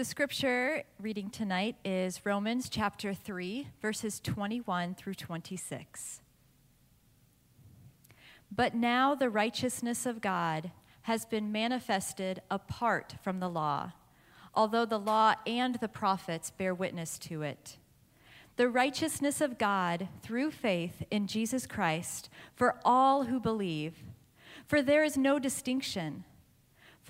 The scripture reading tonight is Romans chapter 3, verses 21 through 26. But now the righteousness of God has been manifested apart from the law, although the law and the prophets bear witness to it. The righteousness of God through faith in Jesus Christ for all who believe. For there is no distinction.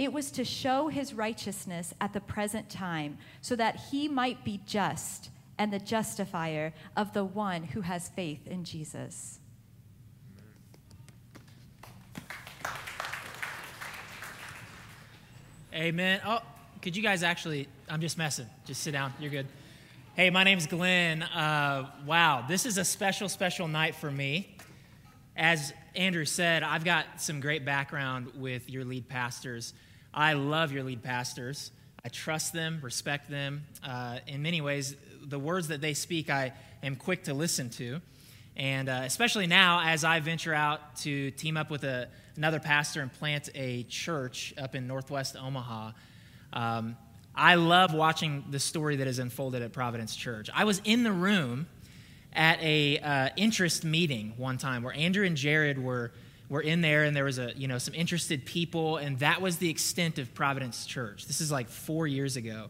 it was to show his righteousness at the present time, so that he might be just and the justifier of the one who has faith in Jesus. Amen. Oh, could you guys actually? I'm just messing. Just sit down. You're good. Hey, my name's Glenn. Uh, wow, this is a special, special night for me. As Andrew said, I've got some great background with your lead pastors. I love your lead pastors. I trust them, respect them. Uh, in many ways, the words that they speak, I am quick to listen to. And uh, especially now, as I venture out to team up with a, another pastor and plant a church up in northwest Omaha, um, I love watching the story that is unfolded at Providence Church. I was in the room at a uh, interest meeting one time where Andrew and Jared were were in there and there was a you know some interested people and that was the extent of providence church. This is like four years ago.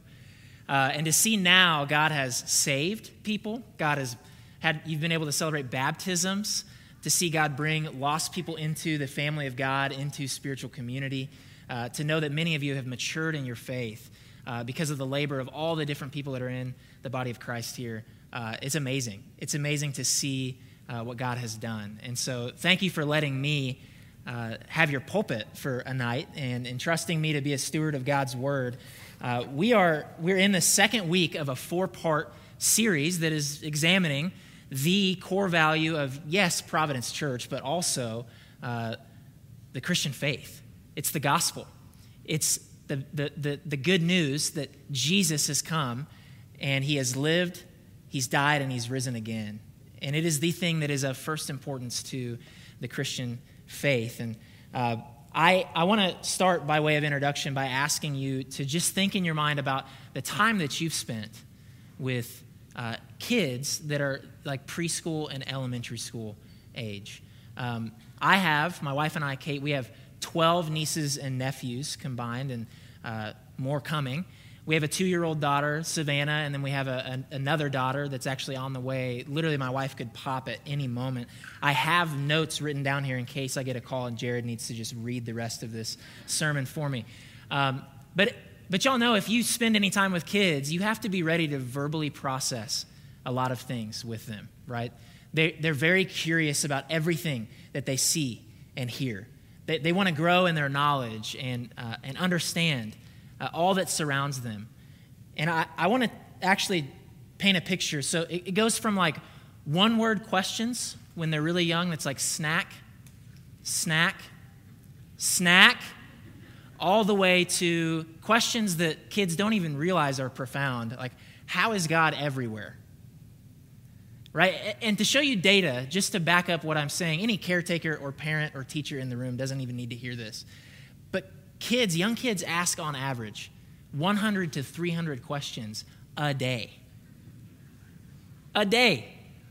Uh, and to see now god has saved people. God has had you've been able to celebrate baptisms to see god bring lost people into the family of god into spiritual community uh, to know that many of you have matured in your faith uh, because of the labor of all the different people that are in the body of christ here uh, it's amazing. It's amazing to see uh, what God has done. And so, thank you for letting me uh, have your pulpit for a night and entrusting me to be a steward of God's word. Uh, we are we're in the second week of a four-part series that is examining the core value of yes, Providence Church, but also uh, the Christian faith. It's the gospel. It's the, the, the, the good news that Jesus has come and he has lived, he's died, and he's risen again. And it is the thing that is of first importance to the Christian faith. And uh, I, I want to start by way of introduction by asking you to just think in your mind about the time that you've spent with uh, kids that are like preschool and elementary school age. Um, I have, my wife and I, Kate, we have 12 nieces and nephews combined and uh, more coming. We have a two year old daughter, Savannah, and then we have a, another daughter that's actually on the way. Literally, my wife could pop at any moment. I have notes written down here in case I get a call and Jared needs to just read the rest of this sermon for me. Um, but, but y'all know if you spend any time with kids, you have to be ready to verbally process a lot of things with them, right? They, they're very curious about everything that they see and hear. They, they want to grow in their knowledge and, uh, and understand uh, all that surrounds them. And I, I want to actually paint a picture. So it, it goes from like one word questions when they're really young, that's like snack, snack, snack, all the way to questions that kids don't even realize are profound, like, how is God everywhere? Right? And to show you data, just to back up what I'm saying, any caretaker or parent or teacher in the room doesn't even need to hear this. Kids, young kids ask on average 100 to 300 questions a day. A day.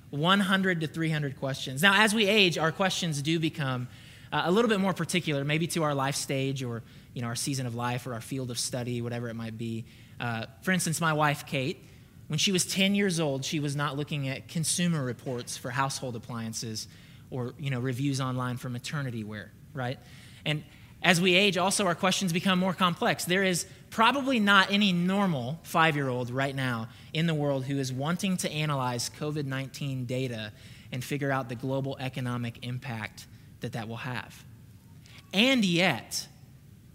100 to 300 questions. Now, as we age, our questions do become uh, a little bit more particular, maybe to our life stage or you know, our season of life or our field of study, whatever it might be. Uh, for instance, my wife, Kate, when she was 10 years old, she was not looking at consumer reports for household appliances or you know, reviews online for maternity wear, right? And as we age, also our questions become more complex. There is probably not any normal five year old right now in the world who is wanting to analyze COVID 19 data and figure out the global economic impact that that will have. And yet,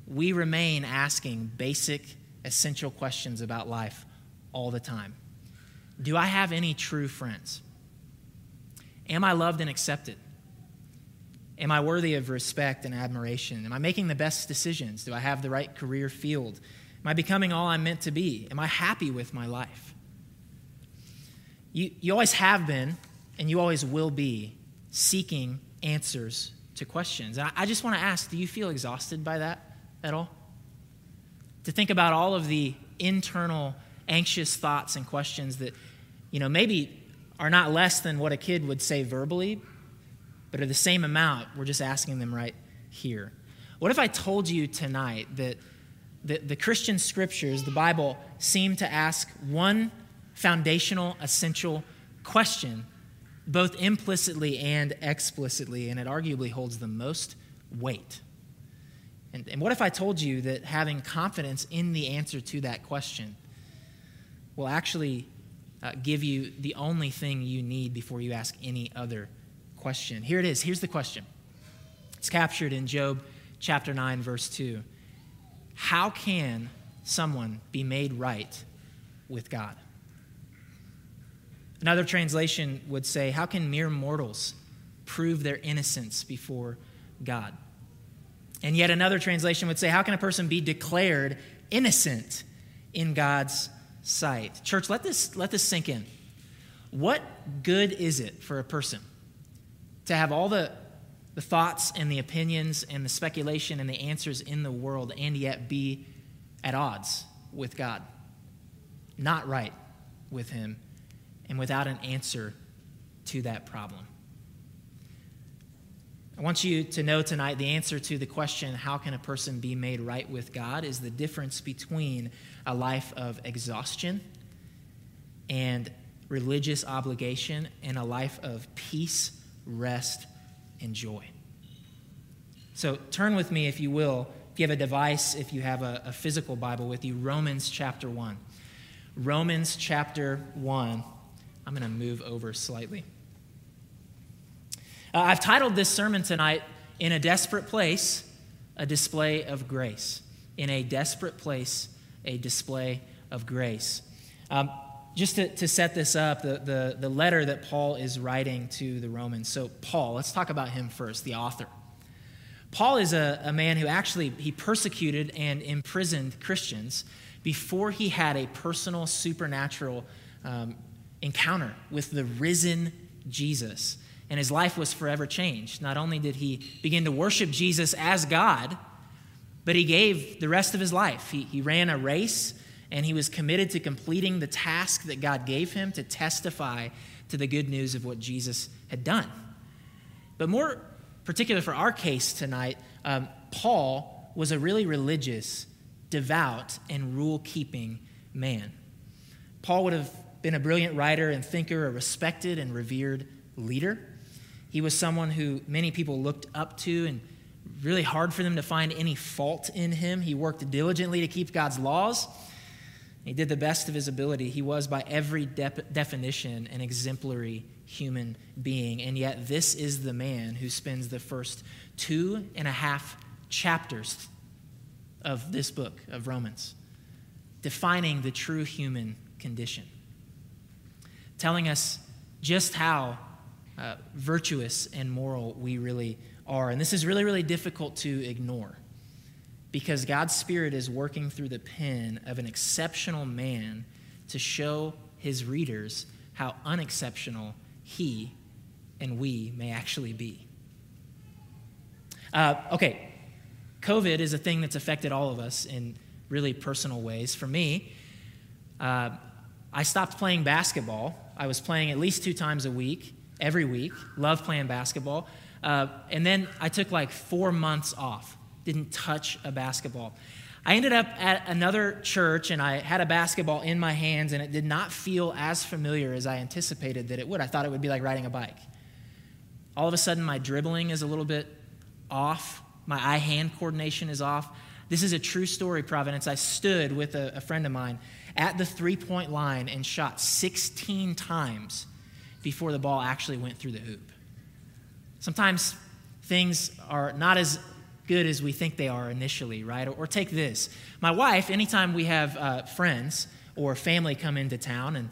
we remain asking basic, essential questions about life all the time. Do I have any true friends? Am I loved and accepted? Am I worthy of respect and admiration? Am I making the best decisions? Do I have the right career field? Am I becoming all I'm meant to be? Am I happy with my life? You, you always have been, and you always will be, seeking answers to questions. I, I just want to ask do you feel exhausted by that at all? To think about all of the internal anxious thoughts and questions that, you know, maybe are not less than what a kid would say verbally, but are the same amount. We're just asking them right here. What if I told you tonight that the, the Christian scriptures, the Bible, seem to ask one foundational, essential question, both implicitly and explicitly, and it arguably holds the most weight? And, and what if I told you that having confidence in the answer to that question will actually uh, give you the only thing you need before you ask any other question. Here it is. Here's the question. It's captured in Job chapter 9, verse 2. How can someone be made right with God? Another translation would say, How can mere mortals prove their innocence before God? And yet another translation would say, How can a person be declared innocent in God's sight? Church, let this, let this sink in. What good is it for a person to have all the, the thoughts and the opinions and the speculation and the answers in the world and yet be at odds with God, not right with Him, and without an answer to that problem. I want you to know tonight the answer to the question, how can a person be made right with God, is the difference between a life of exhaustion and religious obligation and a life of peace rest, and joy. So turn with me, if you will, if you have a device, if you have a, a physical Bible with you, Romans chapter 1. Romans chapter 1. I'm going to move over slightly. Uh, I've titled this sermon tonight, In a Desperate Place, a Display of Grace. In a Desperate Place, a Display of Grace. Um, just to, to set this up, the, the, the letter that Paul is writing to the Romans. So, Paul, let's talk about him first, the author. Paul is a, a man who actually he persecuted and imprisoned Christians before he had a personal supernatural um, encounter with the risen Jesus. And his life was forever changed. Not only did he begin to worship Jesus as God, but he gave the rest of his life. He, he ran a race and he was committed to completing the task that God gave him to testify to the good news of what Jesus had done. But more particular for our case tonight, um, Paul was a really religious, devout, and rule keeping man. Paul would have been a brilliant writer and thinker, a respected and revered leader. He was someone who many people looked up to and really hard for them to find any fault in him. He worked diligently to keep God's laws he did the best of his ability. He was, by every de- definition, an exemplary human being. And yet, this is the man who spends the first two and a half chapters of this book of Romans defining the true human condition, telling us just how uh, virtuous and moral we really are. And this is really, really difficult to ignore because God's Spirit is working through the pen of an exceptional man to show his readers how unexceptional he and we may actually be. Uh, okay, COVID is a thing that's affected all of us in really personal ways. For me, uh, I stopped playing basketball. I was playing at least two times a week, every week. Love playing basketball. Uh, and then I took like four months off didn't touch a basketball. I ended up at another church and I had a basketball in my hands and it did not feel as familiar as I anticipated that it would. I thought it would be like riding a bike. All of a sudden, my dribbling is a little bit off, my eye hand coordination is off. This is a true story, Providence. I stood with a, a friend of mine at the three point line and shot 16 times before the ball actually went through the hoop. Sometimes things are not as good as we think they are initially, right? Or, or take this. My wife, anytime we have uh, friends or family come into town and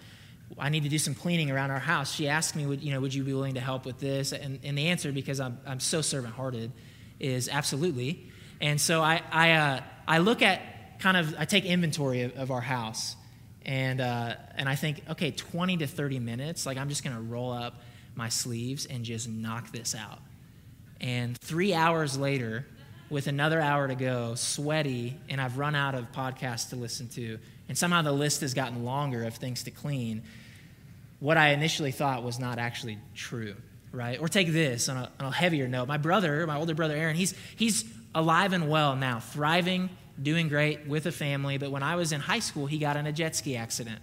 I need to do some cleaning around our house. She asked me, would, you know, would you be willing to help with this? And, and the answer, because I'm, I'm so servant hearted, is absolutely. And so I, I, uh, I look at kind of, I take inventory of, of our house. And, uh, and I think, okay, 20 to 30 minutes, like I'm just going to roll up my sleeves and just knock this out. And three hours later, with another hour to go, sweaty, and I've run out of podcasts to listen to, and somehow the list has gotten longer of things to clean, what I initially thought was not actually true, right? Or take this on a, on a heavier note. My brother, my older brother Aaron, he's, he's alive and well now, thriving, doing great with a family. But when I was in high school, he got in a jet ski accident.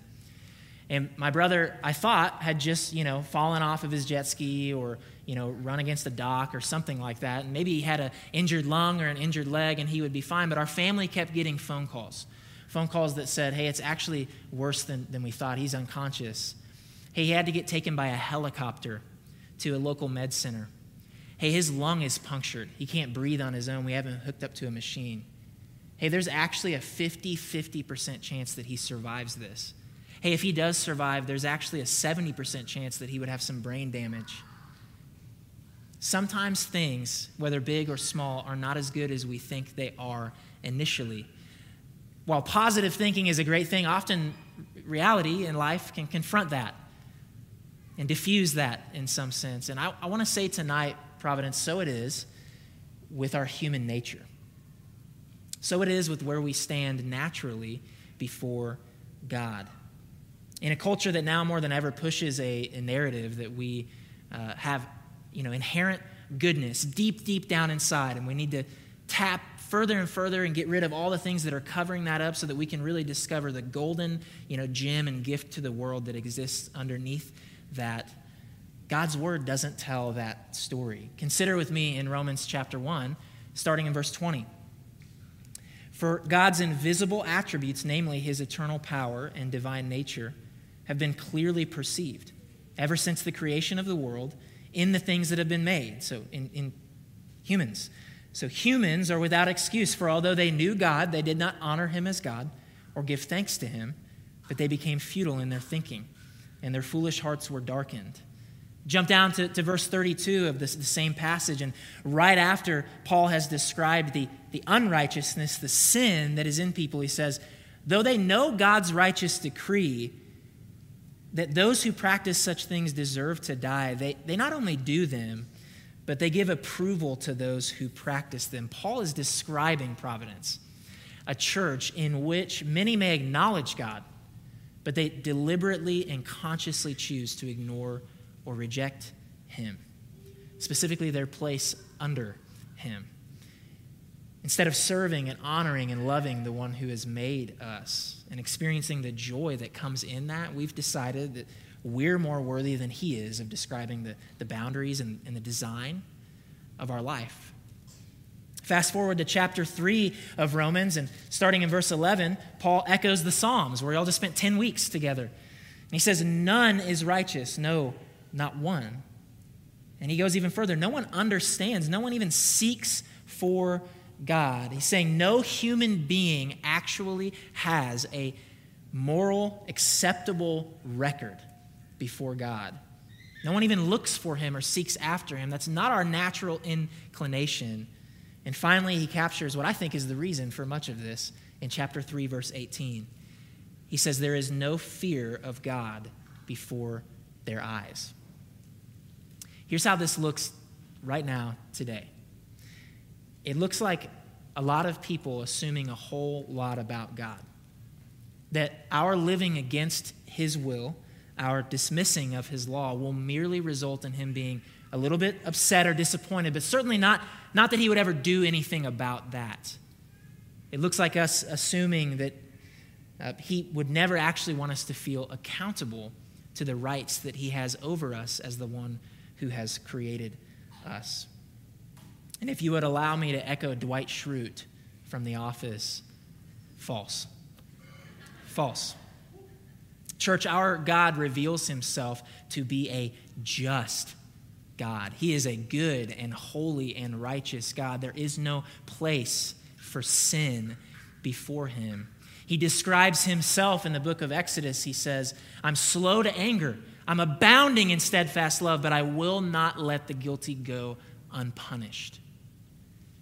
And my brother, I thought, had just, you know, fallen off of his jet ski or, you know, run against a dock or something like that. And maybe he had an injured lung or an injured leg and he would be fine. But our family kept getting phone calls. Phone calls that said, hey, it's actually worse than, than we thought. He's unconscious. Hey, he had to get taken by a helicopter to a local med center. Hey, his lung is punctured. He can't breathe on his own. We haven't hooked up to a machine. Hey, there's actually a 50 50% chance that he survives this. Hey, if he does survive, there's actually a 70% chance that he would have some brain damage. Sometimes things, whether big or small, are not as good as we think they are initially. While positive thinking is a great thing, often reality in life can confront that and diffuse that in some sense. And I, I want to say tonight, Providence, so it is with our human nature. So it is with where we stand naturally before God. In a culture that now more than ever pushes a, a narrative that we uh, have, you know, inherent goodness deep, deep down inside, and we need to tap further and further and get rid of all the things that are covering that up so that we can really discover the golden, you know, gem and gift to the world that exists underneath that. God's word doesn't tell that story. Consider with me in Romans chapter 1, starting in verse 20. For God's invisible attributes, namely his eternal power and divine nature, have been clearly perceived ever since the creation of the world in the things that have been made. So, in, in humans. So, humans are without excuse, for although they knew God, they did not honor him as God or give thanks to him, but they became futile in their thinking, and their foolish hearts were darkened. Jump down to, to verse 32 of this, the same passage, and right after Paul has described the, the unrighteousness, the sin that is in people, he says, Though they know God's righteous decree that those who practice such things deserve to die, they, they not only do them, but they give approval to those who practice them. Paul is describing providence, a church in which many may acknowledge God, but they deliberately and consciously choose to ignore or reject Him, specifically their place under Him. Instead of serving and honoring and loving the one who has made us and experiencing the joy that comes in that, we've decided that we're more worthy than He is of describing the, the boundaries and, and the design of our life. Fast forward to chapter 3 of Romans, and starting in verse 11, Paul echoes the Psalms, where he all just spent 10 weeks together. And he says, None is righteous, no, not one. And he goes even further no one understands, no one even seeks for God. He's saying no human being actually has a moral, acceptable record before God. No one even looks for him or seeks after him. That's not our natural inclination. And finally, he captures what I think is the reason for much of this in chapter 3, verse 18. He says, There is no fear of God before their eyes. Here's how this looks right now, today. It looks like a lot of people assuming a whole lot about God. That our living against his will our dismissing of his law will merely result in him being a little bit upset or disappointed, but certainly not, not that he would ever do anything about that. It looks like us assuming that uh, he would never actually want us to feel accountable to the rights that he has over us as the one who has created us. And if you would allow me to echo Dwight Schrute from The Office, false. False. Church, our God reveals himself to be a just God. He is a good and holy and righteous God. There is no place for sin before him. He describes himself in the book of Exodus. He says, I'm slow to anger. I'm abounding in steadfast love, but I will not let the guilty go unpunished.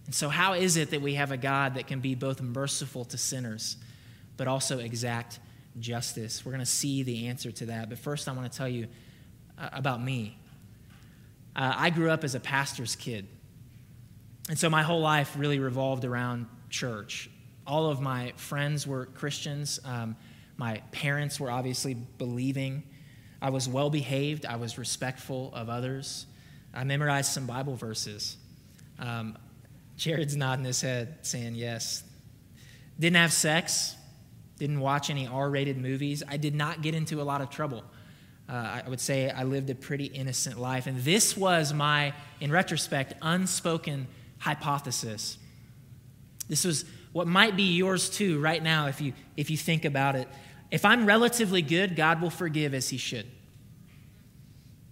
And so, how is it that we have a God that can be both merciful to sinners, but also exact justice? We're going to see the answer to that. But first, I want to tell you uh, about me. Uh, I grew up as a pastor's kid. And so, my whole life really revolved around church. All of my friends were Christians. Um, my parents were obviously believing. I was well behaved. I was respectful of others. I memorized some Bible verses. Um, Jared's nodding his head, saying yes. Didn't have sex, didn't watch any R rated movies. I did not get into a lot of trouble. Uh, I would say I lived a pretty innocent life. And this was my, in retrospect, unspoken hypothesis. This was what might be yours too right now if you, if you think about it. If I'm relatively good, God will forgive as He should.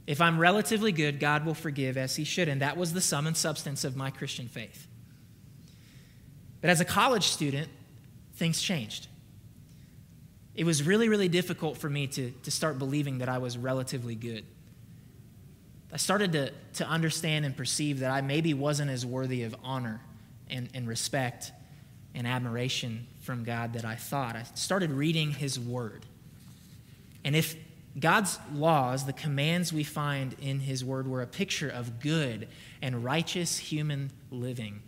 If I'm relatively good, God will forgive as He should. And that was the sum and substance of my Christian faith. But as a college student, things changed. It was really, really difficult for me to, to start believing that I was relatively good. I started to, to understand and perceive that I maybe wasn't as worthy of honor and, and respect and admiration from God that I thought. I started reading His Word. And if God's laws, the commands we find in His Word, were a picture of good and righteous human living,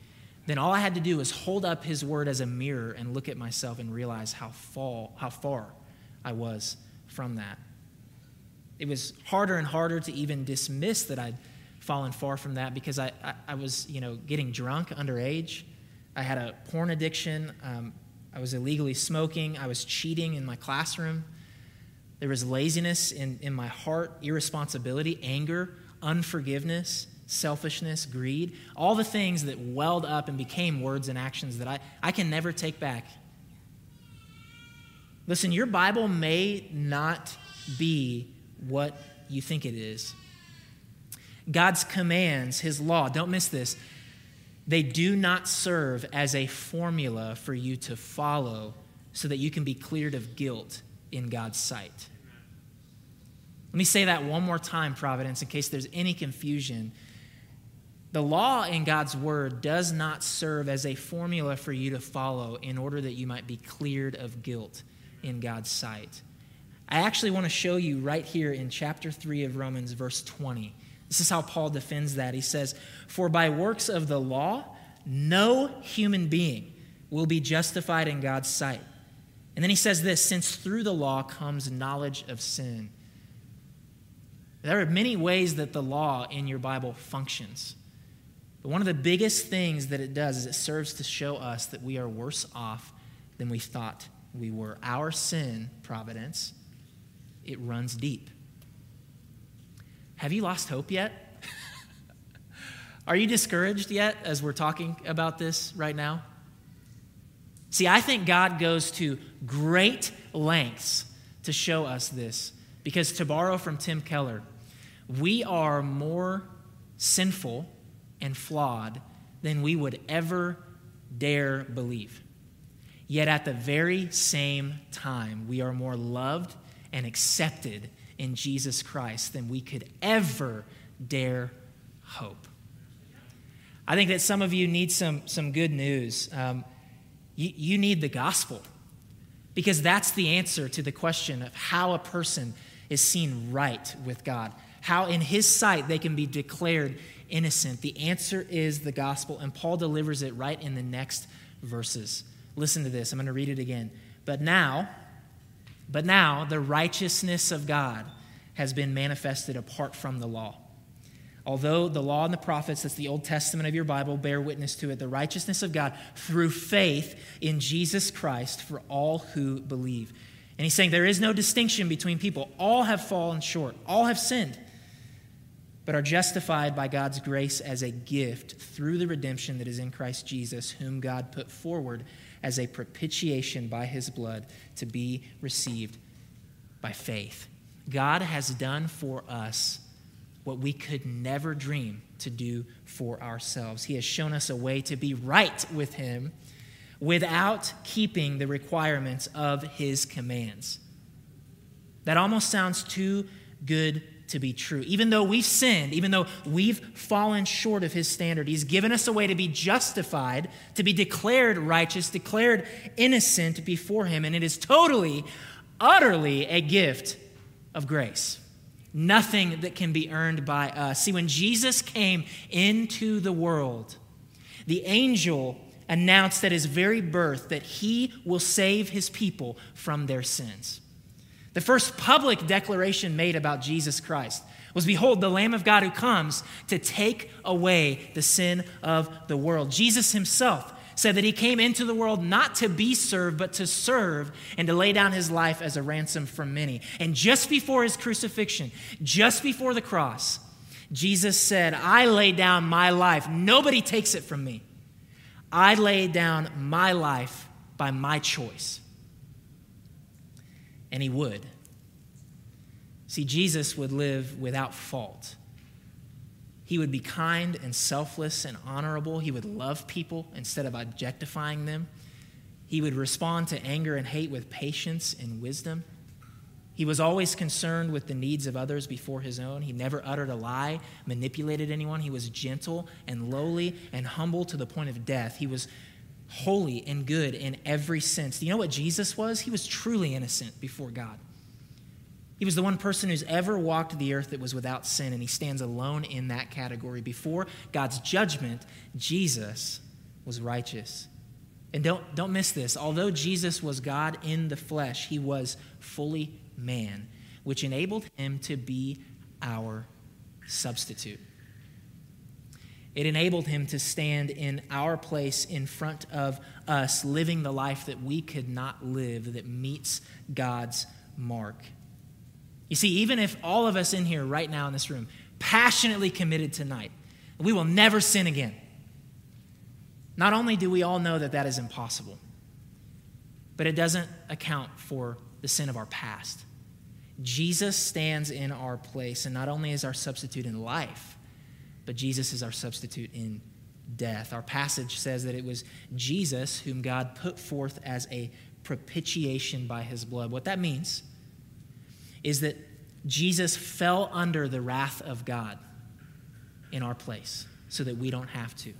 then all I had to do was hold up his word as a mirror and look at myself and realize how, fall, how far I was from that. It was harder and harder to even dismiss that I'd fallen far from that because I, I, I was, you know, getting drunk underage. I had a porn addiction. Um, I was illegally smoking. I was cheating in my classroom. There was laziness in, in my heart, irresponsibility, anger, unforgiveness selfishness, greed, all the things that welled up and became words and actions that I, I can never take back. Listen, your Bible may not be what you think it is. God's commands, His law, don't miss this, they do not serve as a formula for you to follow so that you can be cleared of guilt in God's sight. Let me say that one more time, Providence, in case there's any confusion. The law in God's word does not serve as a formula for you to follow in order that you might be cleared of guilt in God's sight. I actually want to show you right here in chapter 3 of Romans, verse 20. This is how Paul defends that. He says, For by works of the law, no human being will be justified in God's sight. And then he says this since through the law comes knowledge of sin. There are many ways that the law in your Bible functions. But one of the biggest things that it does is it serves to show us that we are worse off than we thought we were. Our sin, Providence, it runs deep. Have you lost hope yet? are you discouraged yet as we're talking about this right now? See, I think God goes to great lengths to show us this because, to borrow from Tim Keller, we are more sinful and flawed than we would ever dare believe. Yet at the very same time, we are more loved and accepted in Jesus Christ than we could ever dare hope. I think that some of you need some, some good news. Um, you, you need the gospel because that's the answer to the question of how a person is seen right with God, how in His sight they can be declared innocent? The answer is the gospel, and Paul delivers it right in the next verses. Listen to this. I'm going to read it again. But now, but now the righteousness of God has been manifested apart from the law. Although the law and the prophets, that's the Old Testament of your Bible, bear witness to it, the righteousness of God through faith in Jesus Christ for all who believe. And he's saying there is no distinction between people. All have fallen short, all have sinned but are justified by God's grace as a gift through the redemption that is in Christ Jesus, whom God put forward as a propitiation by his blood to be received by faith. God has done for us what we could never dream to do for ourselves. He has shown us a way to be right with him without keeping the requirements of his commands. That almost sounds too good to be true. Even though we've sinned, even though we've fallen short of his standard, he's given us a way to be justified, to be declared righteous, declared innocent before him, and it is totally, utterly a gift of grace. Nothing that can be earned by us. See, when Jesus came into the world, the angel announced at his very birth that he will save his people from their sins. The first public declaration made about Jesus Christ was Behold, the Lamb of God who comes to take away the sin of the world. Jesus himself said that he came into the world not to be served, but to serve and to lay down his life as a ransom for many. And just before his crucifixion, just before the cross, Jesus said, I lay down my life. Nobody takes it from me. I lay down my life by my choice. And he would. See, Jesus would live without fault. He would be kind and selfless and honorable. He would love people instead of objectifying them. He would respond to anger and hate with patience and wisdom. He was always concerned with the needs of others before his own. He never uttered a lie, manipulated anyone. He was gentle and lowly and humble to the point of death. He was holy and good in every sense. Do you know what Jesus was? He was truly innocent before God. He was the one person who's ever walked the earth that was without sin, and he stands alone in that category. Before God's judgment, Jesus was righteous. And don't, don't miss this. Although Jesus was God in the flesh, he was fully man, which enabled him to be our substitute. It enabled him to stand in our place in front of us, living the life that we could not live, that meets God's mark. You see, even if all of us in here right now in this room passionately committed tonight, we will never sin again. Not only do we all know that that is impossible, but it doesn't account for the sin of our past. Jesus stands in our place, and not only is our substitute in life, but Jesus is our substitute in death. Our passage says that it was Jesus whom God put forth as a propitiation by his blood. What that means is that Jesus fell under the wrath of God in our place so that we don't have to.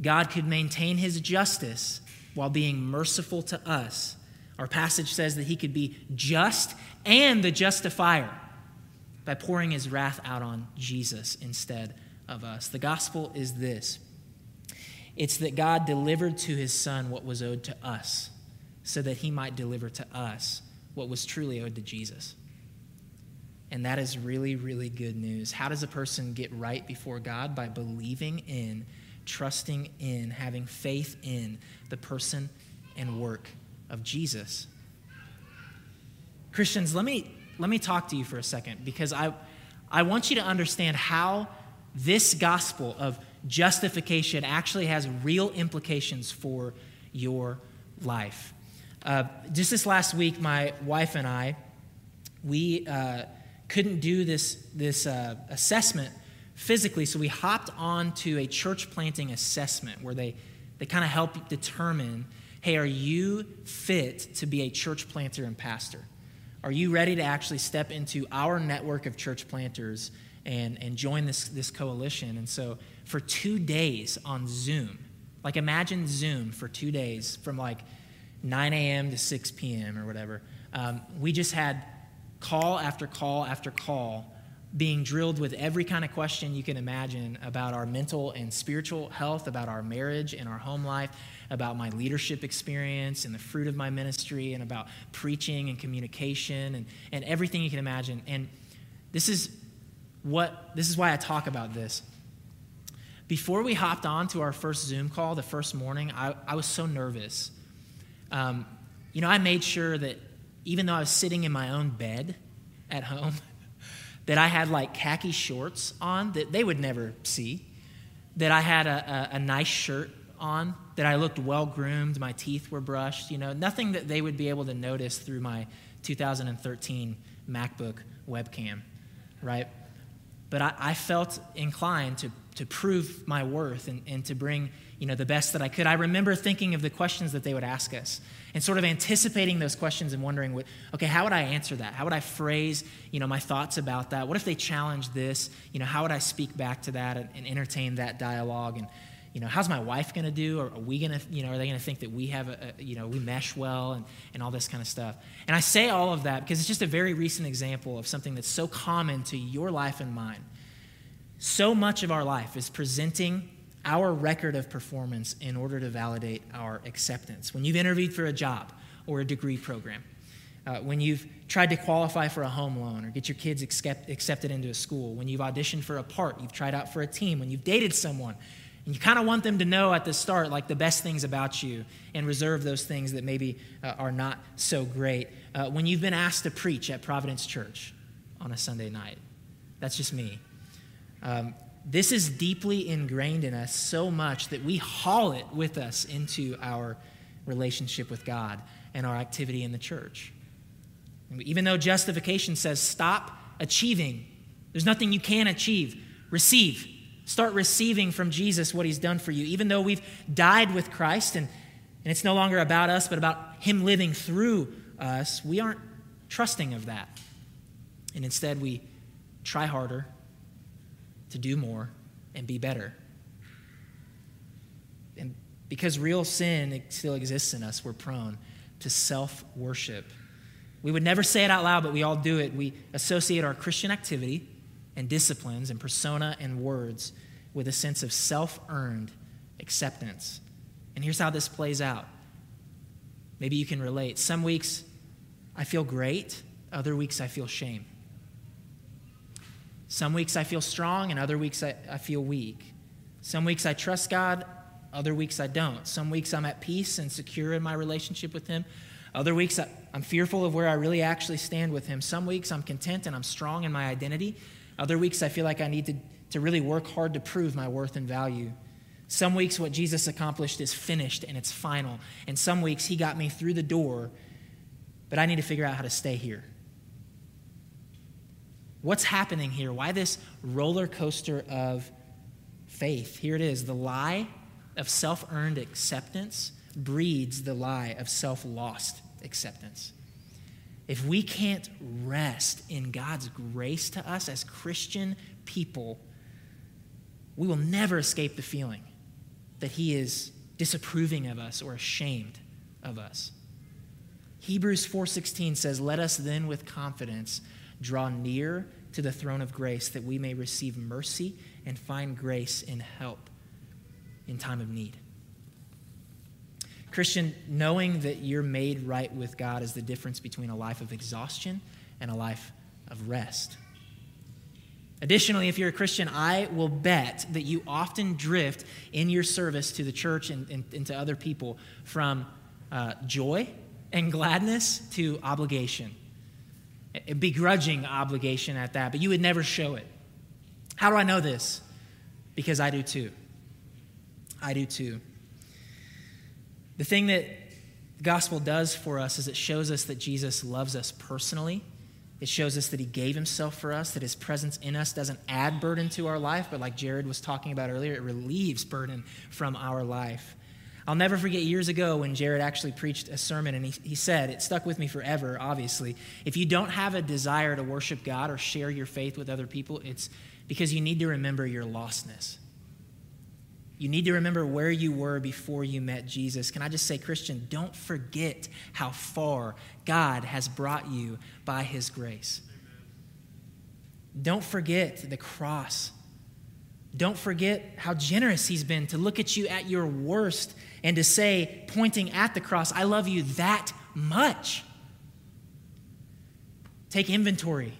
God could maintain his justice while being merciful to us our passage says that he could be just and the justifier by pouring his wrath out on Jesus instead of us. The gospel is this it's that God delivered to his son what was owed to us so that he might deliver to us what was truly owed to Jesus. And that is really, really good news. How does a person get right before God? By believing in, trusting in, having faith in the person and work of Jesus. Christians, let me, let me talk to you for a second because I, I want you to understand how this gospel of justification actually has real implications for your life. Uh, just this last week, my wife and I, we uh, couldn't do this, this uh, assessment physically, so we hopped on to a church planting assessment where they, they kind of help determine hey, are you fit to be a church planter and pastor? Are you ready to actually step into our network of church planters and, and join this, this coalition? And so, for two days on Zoom, like imagine Zoom for two days from like 9 a.m. to 6 p.m. or whatever, um, we just had call after call after call being drilled with every kind of question you can imagine about our mental and spiritual health, about our marriage and our home life, about my leadership experience and the fruit of my ministry, and about preaching and communication and, and everything you can imagine. And this is what this is why I talk about this. Before we hopped on to our first Zoom call the first morning, I, I was so nervous. Um, you know, I made sure that even though I was sitting in my own bed at home, that I had like khaki shorts on that they would never see, that I had a, a, a nice shirt on, that I looked well groomed, my teeth were brushed, you know, nothing that they would be able to notice through my 2013 MacBook webcam, right? But I, I felt inclined to, to prove my worth and, and to bring you know, the best that I could. I remember thinking of the questions that they would ask us and sort of anticipating those questions and wondering, okay, how would I answer that? How would I phrase, you know, my thoughts about that? What if they challenge this? You know, how would I speak back to that and, and entertain that dialogue? And, you know, how's my wife going to do? Or are we going to, you know, are they going to think that we have, a, a, you know, we mesh well and, and all this kind of stuff? And I say all of that because it's just a very recent example of something that's so common to your life and mine. So much of our life is presenting our record of performance in order to validate our acceptance. When you've interviewed for a job or a degree program, uh, when you've tried to qualify for a home loan or get your kids accept, accepted into a school, when you've auditioned for a part, you've tried out for a team, when you've dated someone, and you kind of want them to know at the start, like the best things about you, and reserve those things that maybe uh, are not so great. Uh, when you've been asked to preach at Providence Church on a Sunday night, that's just me. Um, this is deeply ingrained in us so much that we haul it with us into our relationship with God and our activity in the church. And even though justification says stop achieving, there's nothing you can achieve, receive. Start receiving from Jesus what he's done for you. Even though we've died with Christ and, and it's no longer about us, but about him living through us, we aren't trusting of that. And instead, we try harder to do more and be better. And because real sin still exists in us, we're prone to self worship. We would never say it out loud, but we all do it. We associate our Christian activity and disciplines and persona and words with a sense of self earned acceptance. And here's how this plays out. Maybe you can relate. Some weeks I feel great, other weeks I feel shame. Some weeks I feel strong, and other weeks I, I feel weak. Some weeks I trust God, other weeks I don't. Some weeks I'm at peace and secure in my relationship with Him. Other weeks I'm fearful of where I really actually stand with Him. Some weeks I'm content and I'm strong in my identity. Other weeks I feel like I need to, to really work hard to prove my worth and value. Some weeks what Jesus accomplished is finished and it's final. And some weeks He got me through the door, but I need to figure out how to stay here. What's happening here? Why this roller coaster of faith? Here it is the lie of self earned acceptance breeds the lie of self lost acceptance. If we can't rest in God's grace to us as Christian people, we will never escape the feeling that He is disapproving of us or ashamed of us. Hebrews 4:16 says, "Let us then with confidence draw near to the throne of grace that we may receive mercy and find grace and help in time of need. Christian, knowing that you're made right with God is the difference between a life of exhaustion and a life of rest. Additionally, if you're a Christian, I will bet that you often drift in your service to the church and, and, and to other people from uh, joy and gladness to obligation a begrudging obligation at that, but you would never show it. How do I know this? Because I do too. I do too. The thing that the gospel does for us is it shows us that Jesus loves us personally. It shows us that he gave himself for us, that his presence in us doesn't add burden to our life, but like Jared was talking about earlier, it relieves burden from our life. I'll never forget years ago when Jared actually preached a sermon, and he, he said, it stuck with me forever, obviously. If you don't have a desire to worship God or share your faith with other people, it's because you need to remember your lostness. You need to remember where you were before you met Jesus. Can I just say, Christian, don't forget how far God has brought you by his grace. Don't forget the cross. Don't forget how generous he's been to look at you at your worst and to say, pointing at the cross, I love you that much. Take inventory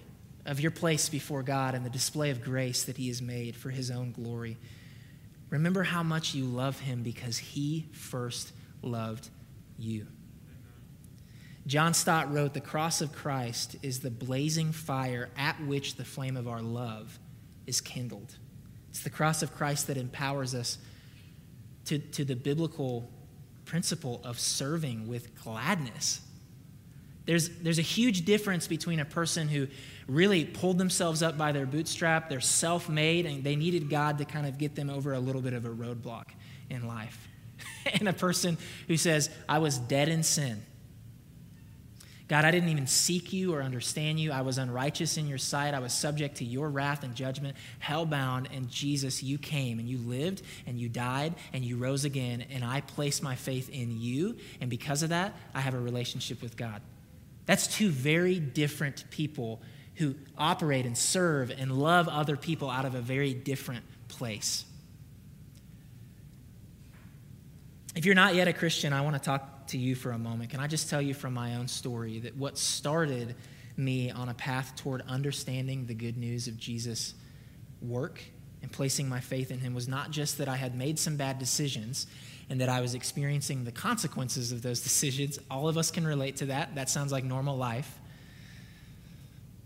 of your place before God and the display of grace that He has made for His own glory. Remember how much you love Him because He first loved you. John Stott wrote The cross of Christ is the blazing fire at which the flame of our love is kindled. It's the cross of Christ that empowers us to, to the biblical principle of serving with gladness. There's, there's a huge difference between a person who really pulled themselves up by their bootstrap, they're self made, and they needed God to kind of get them over a little bit of a roadblock in life, and a person who says, I was dead in sin. God, I didn't even seek you or understand you. I was unrighteous in your sight. I was subject to your wrath and judgment, hell-bound. And Jesus, you came and you lived and you died and you rose again. And I placed my faith in you. And because of that, I have a relationship with God. That's two very different people who operate and serve and love other people out of a very different place. If you're not yet a Christian, I want to talk to you for a moment. Can I just tell you from my own story that what started me on a path toward understanding the good news of Jesus' work and placing my faith in him was not just that I had made some bad decisions and that I was experiencing the consequences of those decisions. All of us can relate to that. That sounds like normal life.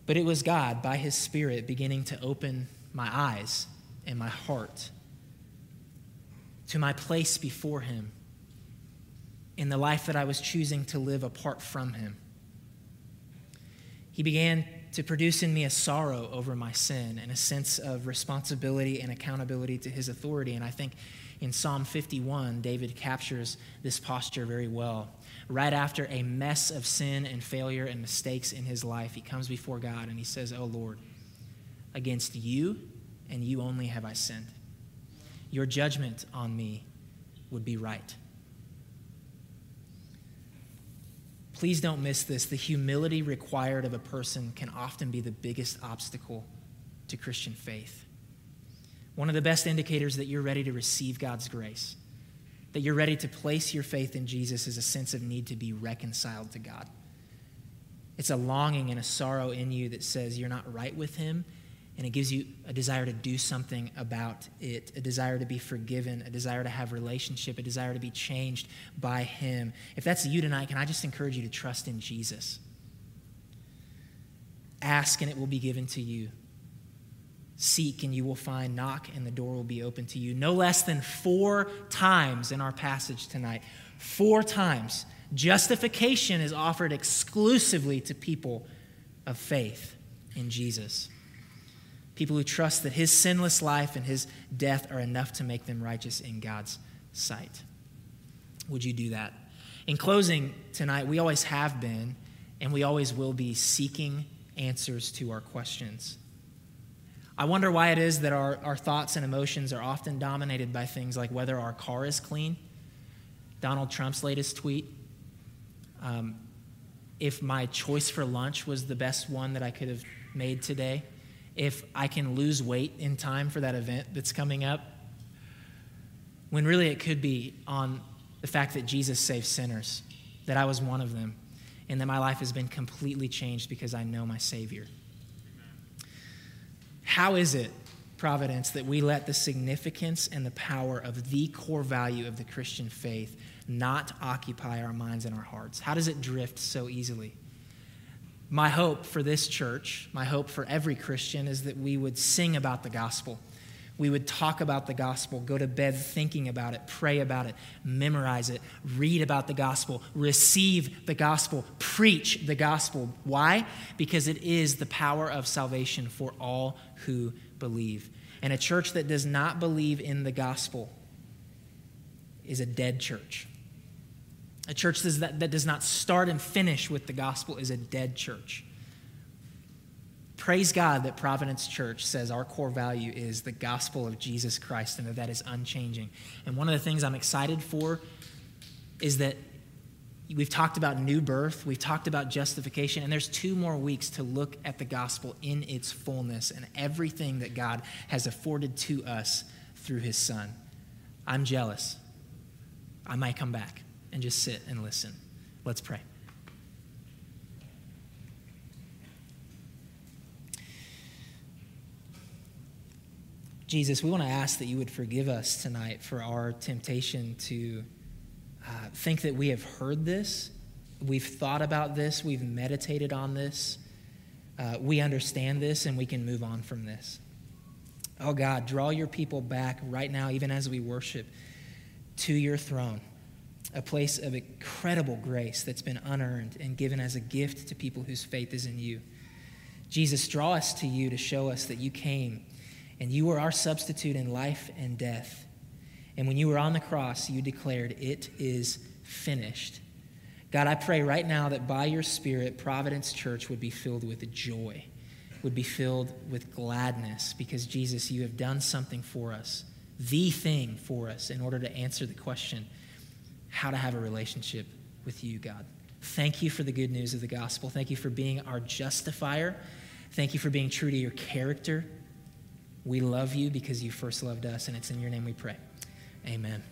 But it was God, by His Spirit, beginning to open my eyes and my heart to my place before Him in the life that I was choosing to live apart from Him. He began to produce in me a sorrow over my sin and a sense of responsibility and accountability to His authority. And I think in Psalm 51, David captures this posture very well. Right after a mess of sin and failure and mistakes in his life, he comes before God and he says, Oh Lord, against you and you only have I sinned. Your judgment on me would be right. Please don't miss this. The humility required of a person can often be the biggest obstacle to Christian faith. One of the best indicators that you're ready to receive God's grace, that you're ready to place your faith in Jesus, is a sense of need to be reconciled to God. It's a longing and a sorrow in you that says you're not right with Him, and it gives you a desire to do something about it, a desire to be forgiven, a desire to have relationship, a desire to be changed by Him. If that's you tonight, can I just encourage you to trust in Jesus? Ask and it will be given to you. Seek and you will find. Knock and the door will be open to you. No less than four times in our passage tonight. Four times. Justification is offered exclusively to people of faith in Jesus. People who trust that his sinless life and his death are enough to make them righteous in God's sight. Would you do that? In closing tonight, we always have been and we always will be seeking answers to our questions. I wonder why it is that our, our thoughts and emotions are often dominated by things like whether our car is clean, Donald Trump's latest tweet, um, if my choice for lunch was the best one that I could have made today, if I can lose weight in time for that event that's coming up, when really it could be on the fact that Jesus saved sinners, that I was one of them, and that my life has been completely changed because I know my Savior. How is it, Providence, that we let the significance and the power of the core value of the Christian faith not occupy our minds and our hearts? How does it drift so easily? My hope for this church, my hope for every Christian, is that we would sing about the gospel we would talk about the gospel, go to bed thinking about it, pray about it, memorize it, read about the gospel, receive the gospel, preach the gospel. Why? Because it is the power of salvation for all who believe. And a church that does not believe in the gospel is a dead church. A church that, that does not start and finish with the gospel is a dead church. Praise God that Providence Church says our core value is the gospel of Jesus Christ and that that is unchanging. And one of the things I'm excited for is that we've talked about new birth, we've talked about justification, and there's two more weeks to look at the gospel in its fullness and everything that God has afforded to us through his son. I'm jealous. I might come back and just sit and listen. Let's pray. Jesus, we want to ask that you would forgive us tonight for our temptation to uh, think that we have heard this, we've thought about this, we've meditated on this, uh, we understand this, and we can move on from this. Oh God, draw your people back right now, even as we worship, to your throne. a place of incredible grace that's been unearned and given as a gift to people whose faith is in you. Jesus, draw us to you to show us that you came and you were our substitute in life and death. And when you were on the cross, you declared, It is finished. God, I pray right now that by your Spirit, Providence Church would be filled with joy, would be filled with gladness, because Jesus, you have done something for us, the thing for us, in order to answer the question how to have a relationship with you, God. Thank you for the good news of the gospel. Thank you for being our justifier. Thank you for being true to your character. We love you because you first loved us, and it's in your name we pray. Amen.